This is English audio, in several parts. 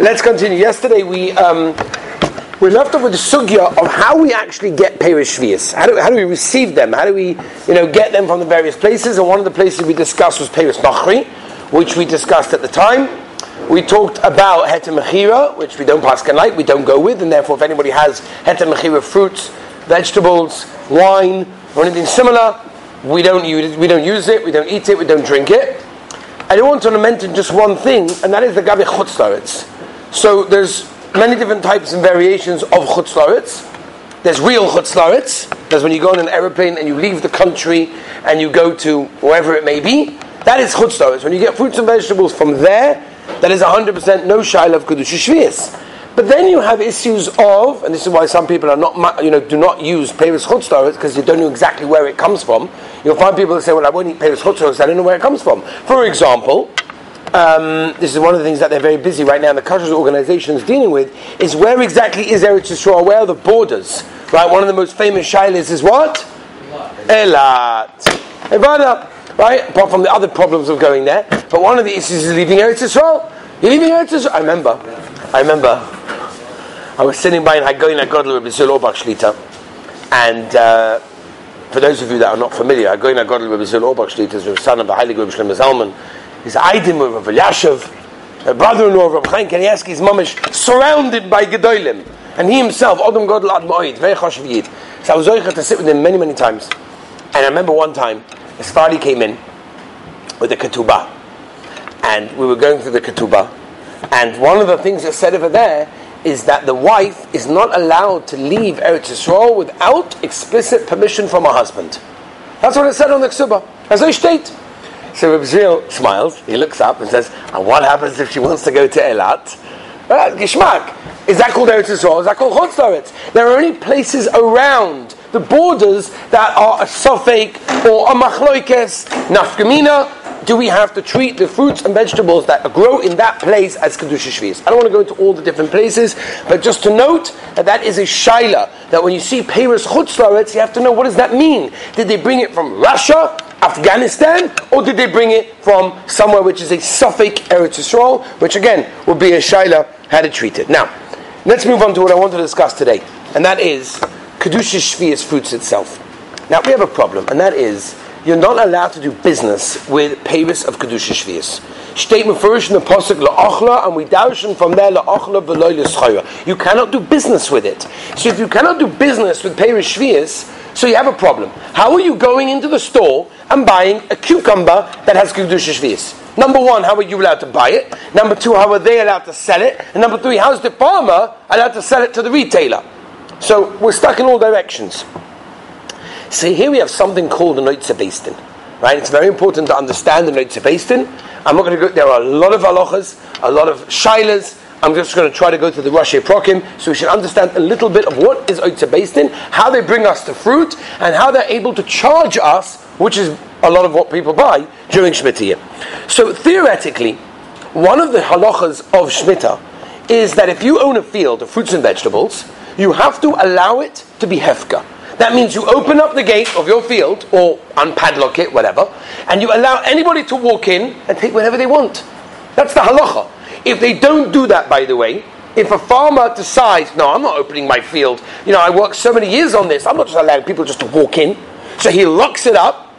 let's continue. Yesterday we um, we left off with the sugya of how we actually get Peiris. How do, how do we receive them? How do we, you know, get them from the various places? And one of the places we discussed was Peiris Nachri, which we discussed at the time. We talked about Heter Mechira, which we don't pass like, we don't go with, and therefore if anybody has Heter Mechira fruits, vegetables, wine, or anything similar, we don't use it, we don't use it, we don't eat it, we don't drink it. I don't want to mention just one thing, and that is the Gabi Chutzlaritz. So there's many different types and variations of chutzlaritz. There's real chutzlaritz. That's when you go on an aeroplane and you leave the country and you go to wherever it may be. That is chutzlaritz. When you get fruits and vegetables from there, that is 100% no shaila of kedusha shvius. But then you have issues of, and this is why some people are not, you know, do not use Peiris chutzlaritz because you don't know exactly where it comes from. You'll find people that say, "Well, I won't eat Peiris chutzlaritz. I don't know where it comes from." For example, um, this is one of the things that they're very busy right now, and the cultural organization is dealing with, is where exactly is Eretz Yisrael? Where are the borders? Right, one of the most famous shilas is what? Elat. Evada. Right, apart from the other problems of going there. But one of the issues is leaving Eretz Yisrael. You're leaving Eretz Yisrael? I remember. I remember. I was sitting by in Hagoyin Agodl with Zil Auerbach Shlita, and uh, for those of you that are not familiar, Hagoyin Agodl with Zil Auerbach Shlita is the son of the Heilige Rebbe Shlomo Zalman, his Aidim of Rav Elyashiv, a brother-in-law of Rav Chaim Kanievsky, is mamish surrounded by Gedolim. And he himself, Odom Godel Ad Moed, very choshev yid. So I was zoicha to sit with him many, many times. And I remember one time, a Sephardi came in with a ketubah. And we were going through the ketubah. And one of the things that said over there is that the wife is not allowed to leave Eretz Yisrael without explicit permission from her husband. That's what it said on the ketubah. As I state. So Reb Zil smiles, he looks up and says, and what happens if she wants to go to Elat? Uh, Gishmak. Is that called Eretz Yisrael? Is that called Chutz There are only places around the borders that are a suffix or a machloikes, nafkamina. Do we have to treat the fruits and vegetables that grow in that place as kedusha shvius? I don't want to go into all the different places, but just to note that that is a shaila. That when you see Peiris chutzlaretz, you have to know what does that mean. Did they bring it from Russia? Afghanistan, or did they bring it from somewhere which is a suffix Eretz Yisrael, which again would be a shaila how to treat it. Now, let's move on to what I want to discuss today, and that is kedusha shvius fruits itself. Now we have a problem, and that is you're not allowed to do business with Peiris of kedusha shvius. Statement first in the pasuk la'achla, and we darshan from there la'achla v'loy You cannot do business with it. So if you cannot do business with Peiris shvius, so you have a problem. How are you going into the store and buying a cucumber that has kedusha shvius? Number one, how are you allowed to buy it? Number two, how are they allowed to sell it? And number three, how is the farmer allowed to sell it to the retailer? So we're stuck in all directions. See, here we have something called a Noitze Beis Din. Right? It's very important to understand the Noitze Beis Din. I'm not going to go, there are a lot of halachas, a lot of shilas, I'm just going to try to go to the Rashi Prokim so we should understand a little bit of what is Oitza Beis Din, how they bring us the fruit, and how they're able to charge us, which is a lot of what people buy during Shemitah. So theoretically, one of the halachas of Shemitah is that if you own a field of fruits and vegetables, you have to allow it to be hefka. That means you open up the gate of your field, or unpadlock it, whatever, and you allow anybody to walk in and take whatever they want. That's the halacha. If they don't do that, by the way, if a farmer decides, no, I'm not opening my field, you know, I worked so many years on this, I'm not just allowing people just to walk in. So he locks it up.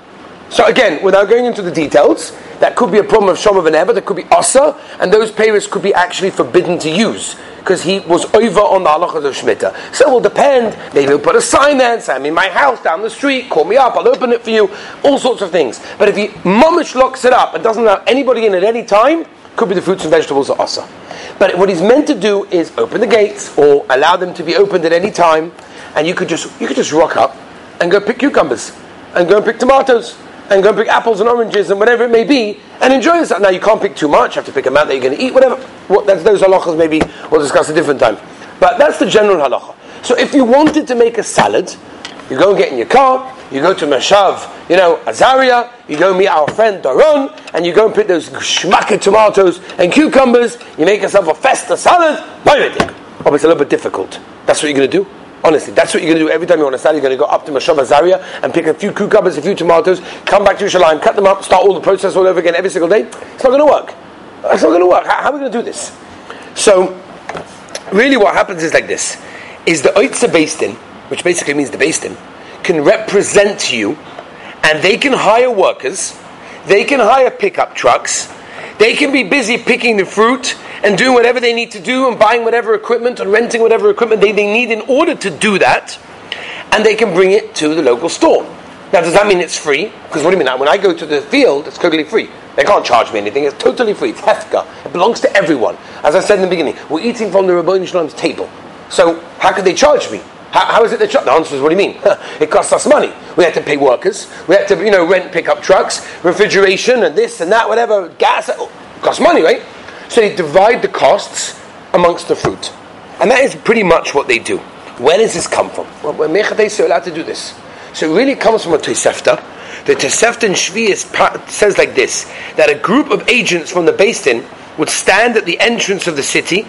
So again, without going into the details, that could be a problem of Shom and Eber, that could be Asa, and those payers could be actually forbidden to use because he was over on the halachas of Shemitah. So it will depend. Maybe he'll put a sign there and say, I'm in my house down the street, call me up, I'll open it for you, all sorts of things. But if he mamish locks it up and doesn't allow anybody in at any time, could be the fruits and vegetables are asa. But what he's meant to do is open the gates or allow them to be opened at any time, and you could just you could just rock up and go pick cucumbers and go and pick tomatoes and go and pick apples and oranges and whatever it may be and enjoy yourself. Now you can't pick too much; you have to pick a amount that you're going to eat. Whatever. What, those halachas maybe we'll discuss a different time. But that's the general halacha. So if you wanted to make a salad, you go and get in your car, you go to Moshav, you know, Azaria, you go meet our friend Daron, and you go and pick those schmacker tomatoes and cucumbers, you make yourself a festa salad, it. Oh, it's a little bit difficult. That's what you're going to do? Honestly, that's what you're going to do every time you want to salad. You're going to go up to Moshav Azaria and pick a few cucumbers, a few tomatoes, come back to Yerushalayim, cut them up, start all the process all over again every single day. It's not going to work. It's not going to work. How, how are we going to do this? So, really what happens is like this, is the Oitza Beis Din, which basically means the Beis Din, can represent you, and they can hire workers, they can hire pickup trucks, they can be busy picking the fruit and doing whatever they need to do and buying whatever equipment and renting whatever equipment they, they need in order to do that, and they can bring it to the local store. Now, does that mean it's free? Because what do you mean? When I go to the field, it's totally free. They can't charge me anything. It's totally free. It's hefka. It belongs to everyone. As I said in the beginning, we're eating from the Rabbi Shalom's table. So how could they charge me? How, how is it? The answer is, what do you mean? it costs us money. We have to pay workers. We have to, you know, rent pickup trucks, refrigeration, and this and that, whatever, gas. It costs money, right? So they divide the costs amongst the fruit. And that is pretty much what they do. Where does this come from? Well, when Mechadeh are allowed to do this. So it really comes from a Tosefta. The Tosefta in Shvi says like this, that a group of agents from the Din would stand at the entrance of the city,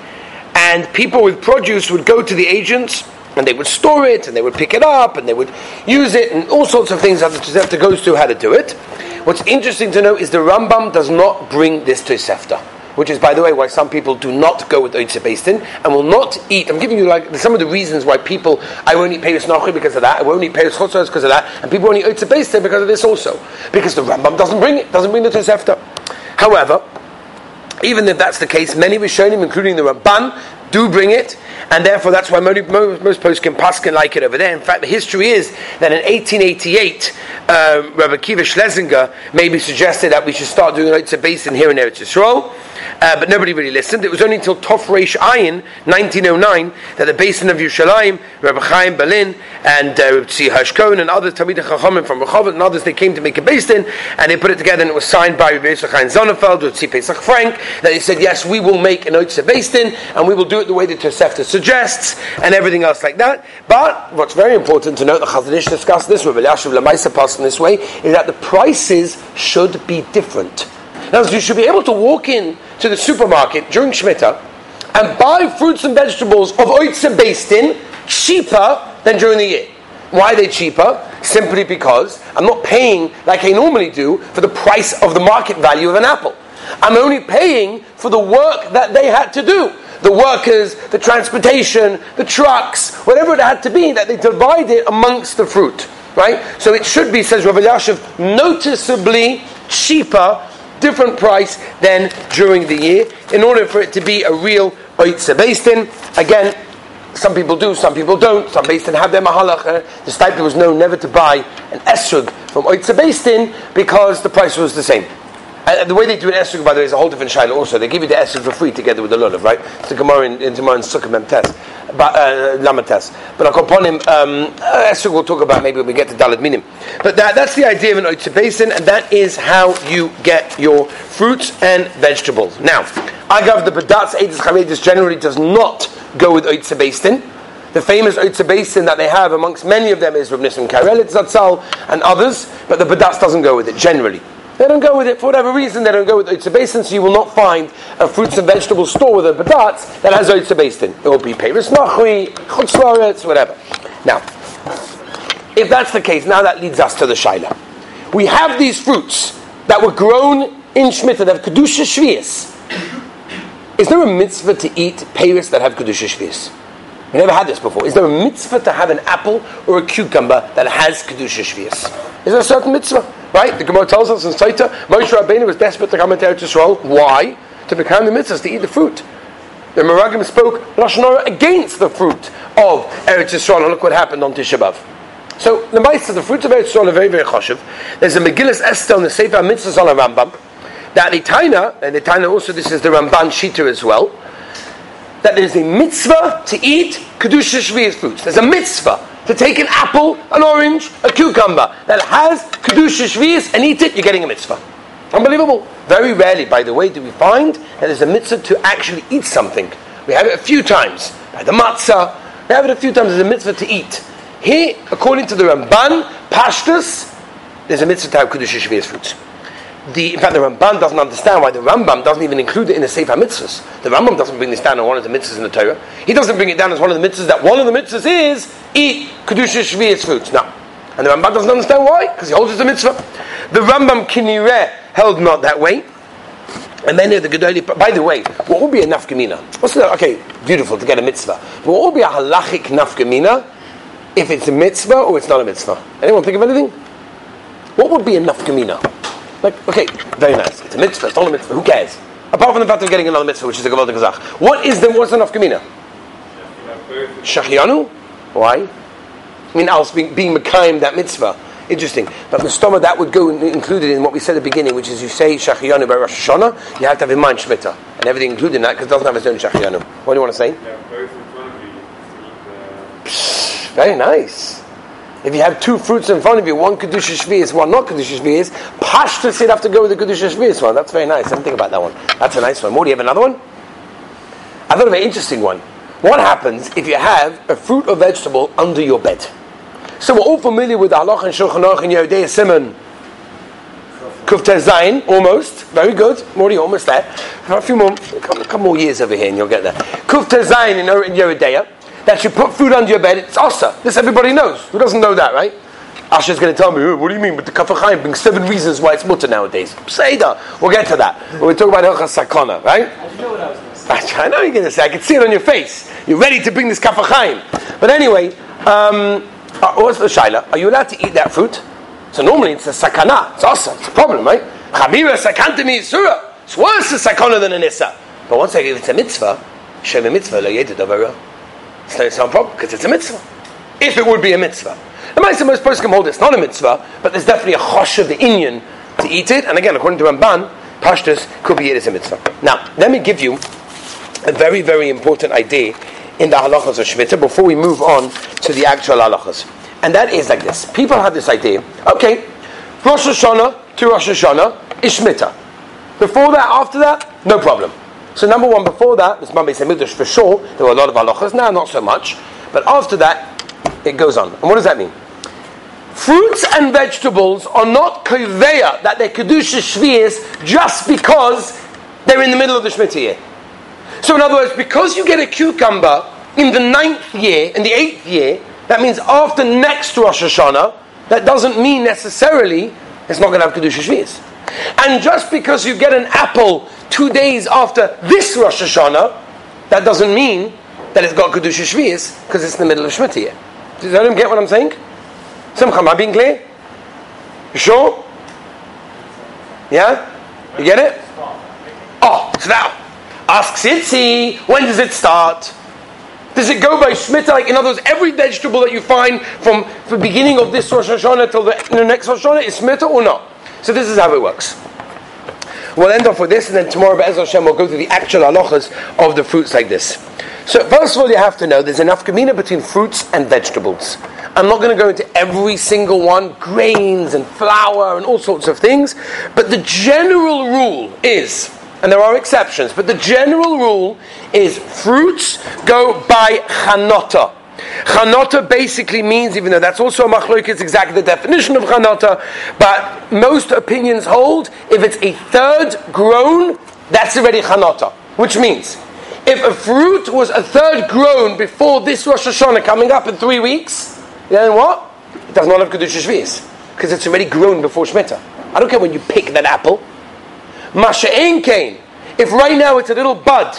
and people with produce would go to the agents, and they would store it, and they would pick it up, and they would use it, and all sorts of things that the Tosefta goes through how to do it. What's interesting to know is the Rambam does not bring this Tosefta which is, by the way, why some people do not go with Oitze Beis Din and will not eat. I'm giving you like some of the reasons why people, I won't eat Peiris Nochi because of that, I won't eat Peiris Chotzos because of that, and people won't eat Oitze Beis Din because of this also. Because the Rambam doesn't bring it, doesn't bring the Tosefta. However, even if that's the case, many Rishonim, including the Ramban, do bring it, and therefore that's why most, most poskim paskin like it over there. In fact, the history is that in 1888, um, Rabbi Akiva Schlesinger maybe suggested that we should start doing it to in here in Eretz Yisrael. Uh, but nobody really listened. It was only until Tov Reish Ayin, 1909, that the Beis Din of Yerushalayim, Rabbi Chaim Berlin, and uh, Tzvi Hashkon, and other Talmid Chachamim from Rehovot and others, they came to make a Beis Din, and they put it together, and it was signed by Rabbi Yisrael Chaim Sonnenfeld, Tzvi Pesach Frank, that they said, yes, we will make an Oitze Beis Din, and we will do it the way the Tosefta suggests, and everything else like that. But what's very important to note, the Chazon Ish discussed this, Rav Elyashiv Lamaisa passed in this way, is that the prices should be different. Now, you should be able to walk in to the supermarket during Shemitah and buy fruits and vegetables of Oitze Beis Din cheaper than during the year. Why are they cheaper? Simply because I'm not paying like I normally do for the price of the market value of an apple. I'm only paying for the work that they had to do. The workers, the transportation, the trucks, whatever it had to be, that they divide it amongst the fruit. Right? So it should be, says Rav Elyashiv, noticeably cheaper different price than during the year in order for it to be a real oitze Beis Din. Again, some people do, some people don't. Some bastin have their mahalach. Uh, the Steipler was known never to buy an esrog from oitze Beis Din because the price was the same. And the way they do an esrog, by the way, is a whole different shaila also. They give you the esrog for free together with the lulav, right? It's the Gemara in, in tomorrow in Sukkah Mem test, but uh, Lamates. But upon him, um, uh, esrog we'll talk about maybe when we get to Daled Minim. But that, that's the idea of an oitze Beis Din, and that is how you get your fruits and vegetables. Now, Agav, the Badatz Edis Charedis generally does not go with oitze Beis Din. The famous Oitze Beis Din that they have amongst many of them is Rav Nissim Karelitz Zatzal and others, but the Badatz doesn't go with it generally. They don't go with it for whatever reason. They don't go with Oitze Beis Din, so you will not find a fruits and vegetable store with a badat that has Oitze Beis Din. It will be Peiris Nachri, Chutzlaretz, whatever. Now, if that's the case, now that leads us to the Shaila. We have these fruits that were grown in Shemitah that have Kedusha Shvias. Is there a mitzvah to eat Paris that have Kedusha Shvias? We never had this before. Is there a mitzvah to have an apple or a cucumber that has Kedusha Shvias? Is there a certain mitzvah? Right? The Gemara tells us in Sotah, Moshe Rabbeinu was desperate to come into Eretz Yisrael. Why? To become the mitzvahs, to eat the fruit. The Meraglim spoke Lashon against the fruit of Eretz Yisrael, and look what happened on Tisha B'Av. So the mitzvah, the fruits of Eretz Yisrael are very, very choshev. There's a Megillas Esther on the Sefer Mitzvahs on a Rambam, that the Taina, and the Taina also, this is the Ramban Shita as well, that there's a mitzvah to eat Kedusha Shvi'as fruits. There's a mitzvah to take an apple, an orange, a cucumber that has kedusha shvius and eat it, you're getting a mitzvah. Unbelievable. Very rarely, by the way, do we find that there's a mitzvah to actually eat something. We have it a few times by the matzah. We have it a few times as a mitzvah to eat. Here, according to the Ramban, Pashtus, there's a mitzvah to have kedusha shvius fruits the, in fact, the Ramban doesn't understand why the Rambam doesn't even include it in the Sefer Mitzvahs. The Rambam doesn't bring this down as one of the mitzvahs in the Torah. He doesn't bring it down as one of the mitzvahs that one of the mitzvahs is eat Kedusha Shvi'et's fruits. No. And the Rambam doesn't understand why, because he holds it's a mitzvah. The Rambam Kinireh held not that way. And then the Gedoli. By the way, what would be a nafkamina? What's the okay? Beautiful to get a mitzvah. But what would be a halachic nafkamina if it's a mitzvah or it's not a mitzvah? Anyone think of anything? What would be a nafkamina? Like, okay, very nice. It's a mitzvah. It's not a mitzvah. Who cares? Apart from the fact of getting another mitzvah, which is a gavod kazach. What is the what's the nafkamina? Shachianu. Why? I mean, else being, being Mekayim, that mitzvah. Interesting. But Mustama, that would go in, included in what we said at the beginning, which is you say Shachiyanu by Rosh Hashanah, you have to have in mind Shemitah. And everything included in that because it doesn't have its own Shachiyanu. What do you want to say? Psh, very nice. If you have two fruits in front of you, one Kedusha Shvi'is, one not Kedusha Shvi'is, Pashtus you'd have to go with the Kedusha Shvi'is one. That's very nice. I didn't think about that one. That's a nice one. More, do you have another one? I thought of an interesting one. What happens if you have a fruit or vegetable under your bed? So we're all familiar with the and shulchan aruch and Yehuda Siman. Zayin, almost. Very good. More almost there. A few more, a couple, more years over here and you'll get there. Kufter Zayin in, Yoreh Deah, that you put food under your bed, it's asa. This everybody knows. Who doesn't know that, right? Asher's going to tell me, oh, what do you mean? But the Kaf HaChaim brings seven reasons why it's mutter nowadays. Seder. We'll get to that. When We're talking about Hilchas Sakana, right? I know you're going to say. I can see it on your face. You're ready to bring this Kaf HaChaim. But anyway, um, uh, what's the shaila? Are you allowed to eat that fruit? So normally it's a sakana. It's awesome. It's a problem, right? Chabira sakantami surah. It's worse a sakana than an issa. But once I give it a mitzvah, shem a mitzvah lo So it's not a problem because it's a mitzvah. If it would be a mitzvah. The most most person can hold it's not a mitzvah, but there's definitely a chosh of the Inyan to eat it. And again, according to Ramban, pashtus could be it as a mitzvah. Now, let me give you a very, very important idea in the halachas of Shemitah before we move on to the actual halachas. And that is like this. People have this idea, okay, Rosh Hashanah to Rosh Hashanah is Shemitah. Before that, after that, no problem. So number one, before that, this Mambei Semidrash for sure, there were a lot of halachas, now not so much. But after that, it goes on. And what does that mean? Fruits and vegetables are not koveya, that they're kedusha shvias, just because they're in the middle of the Shemitah year. So, in other words, because you get a cucumber in the ninth year, in the eighth year, that means after next Rosh Hashanah, that doesn't mean necessarily it's not going to have Kedusha Shvi'is. And just because you get an apple two days after this Rosh Hashanah, that doesn't mean that it's got Kedusha Shvi'is because it's in the middle of Shemitah year. Does anyone get what I'm saying? Simcha, am I being clear? You sure? Yeah? You get it? Oh, so now Ask Sitzi, when does it start? Does it go by Shemitah? Like, in other words, every vegetable that you find from the beginning of this Rosh Hashanah till the, the next Rosh Hashanah is Shemitah or not? So this is how it works. We'll end off with this, and then tomorrow, Be'ez Hashem, we'll go through the actual halachas of the fruits like this. So, first of all, you have to know there's enough kamina between fruits and vegetables. I'm not going to go into every single one, grains and flour and all sorts of things, but the general rule is and there are exceptions, but the general rule is fruits go by chanota. Chanota basically means, even though that's also a machloik, it's exactly the definition of chanota, but most opinions hold if it's a third grown, that's already chanota. Which means, if a fruit was a third grown before this Rosh Hashanah coming up in three weeks, then what? It does not have Kedusha Shvi'is, because it's already grown before Shemitah. I don't care when you pick that apple. Masha'en Kain. If right now it's a little bud,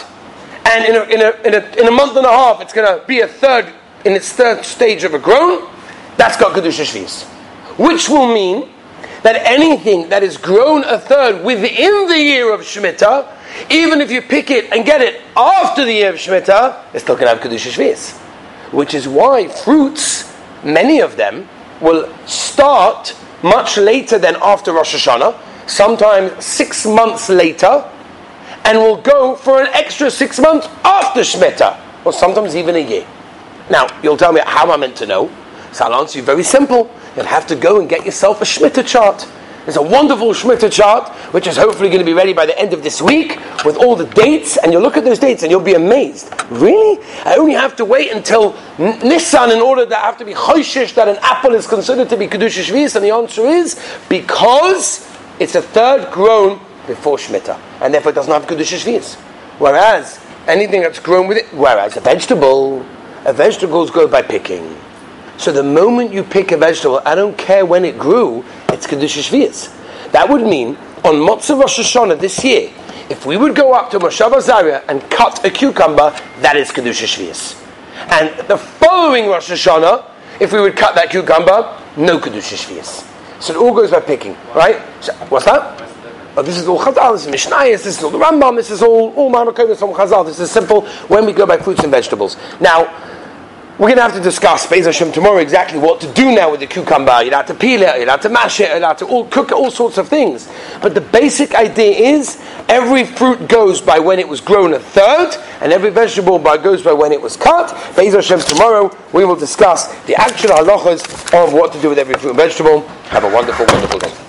and in a, in a, in a, in a month and a half it's going to be a third, in its third stage of a grown, that's got Kedusha Shviz. Which will mean that anything that is grown a third within the year of Shemitah, even if you pick it and get it after the year of Shemitah, it's still going to have Kedusha Shviz. Which is why fruits, many of them, will start much later than after Rosh Hashanah sometimes six months later, and will go for an extra six months after Shemitah, or sometimes even a year. Now, you'll tell me how am I'm meant to know. So I'll answer you very simple. You'll have to go and get yourself a Shemitah chart. There's a wonderful Shemitah chart, which is hopefully going to be ready by the end of this week with all the dates, and you'll look at those dates and you'll be amazed. Really? I only have to wait until Nissan in order to have to be choishish that an apple is considered to be Kedusha Shvius, and the answer is because it's a third grown before Shemitah, and therefore it doesn't have Kedusha Shvius. Whereas anything that's grown with it, whereas a vegetable, a vegetables grow by picking. So the moment you pick a vegetable, I don't care when it grew, it's Kedusha Shvius. That would mean on Motzah Rosh Hashanah this year, If we would go up to Moshav Azaria and cut a cucumber, that is Kedusha Shvius. And the following Rosh Hashanah, if we would cut that cucumber, no Kedusha Shvius. So it all goes by picking, right? What's that? Oh, this is all Chazal, this is Mishnayos, this is all the Rambam, this is all, all Mamakonis from Chazal. This is simple when we go by fruits and vegetables. Now, we're going to have to discuss Beis Hashem tomorrow exactly what to do now with the cucumber. You'll have to peel it, you'll have to mash it, you'll have to all, cook all sorts of things. But the basic idea is every fruit goes by when it was grown a third, and every vegetable by, goes by when it was cut. Beis Hashem tomorrow we will discuss the actual halachas of what to do with every fruit and vegetable. Have a wonderful, wonderful day.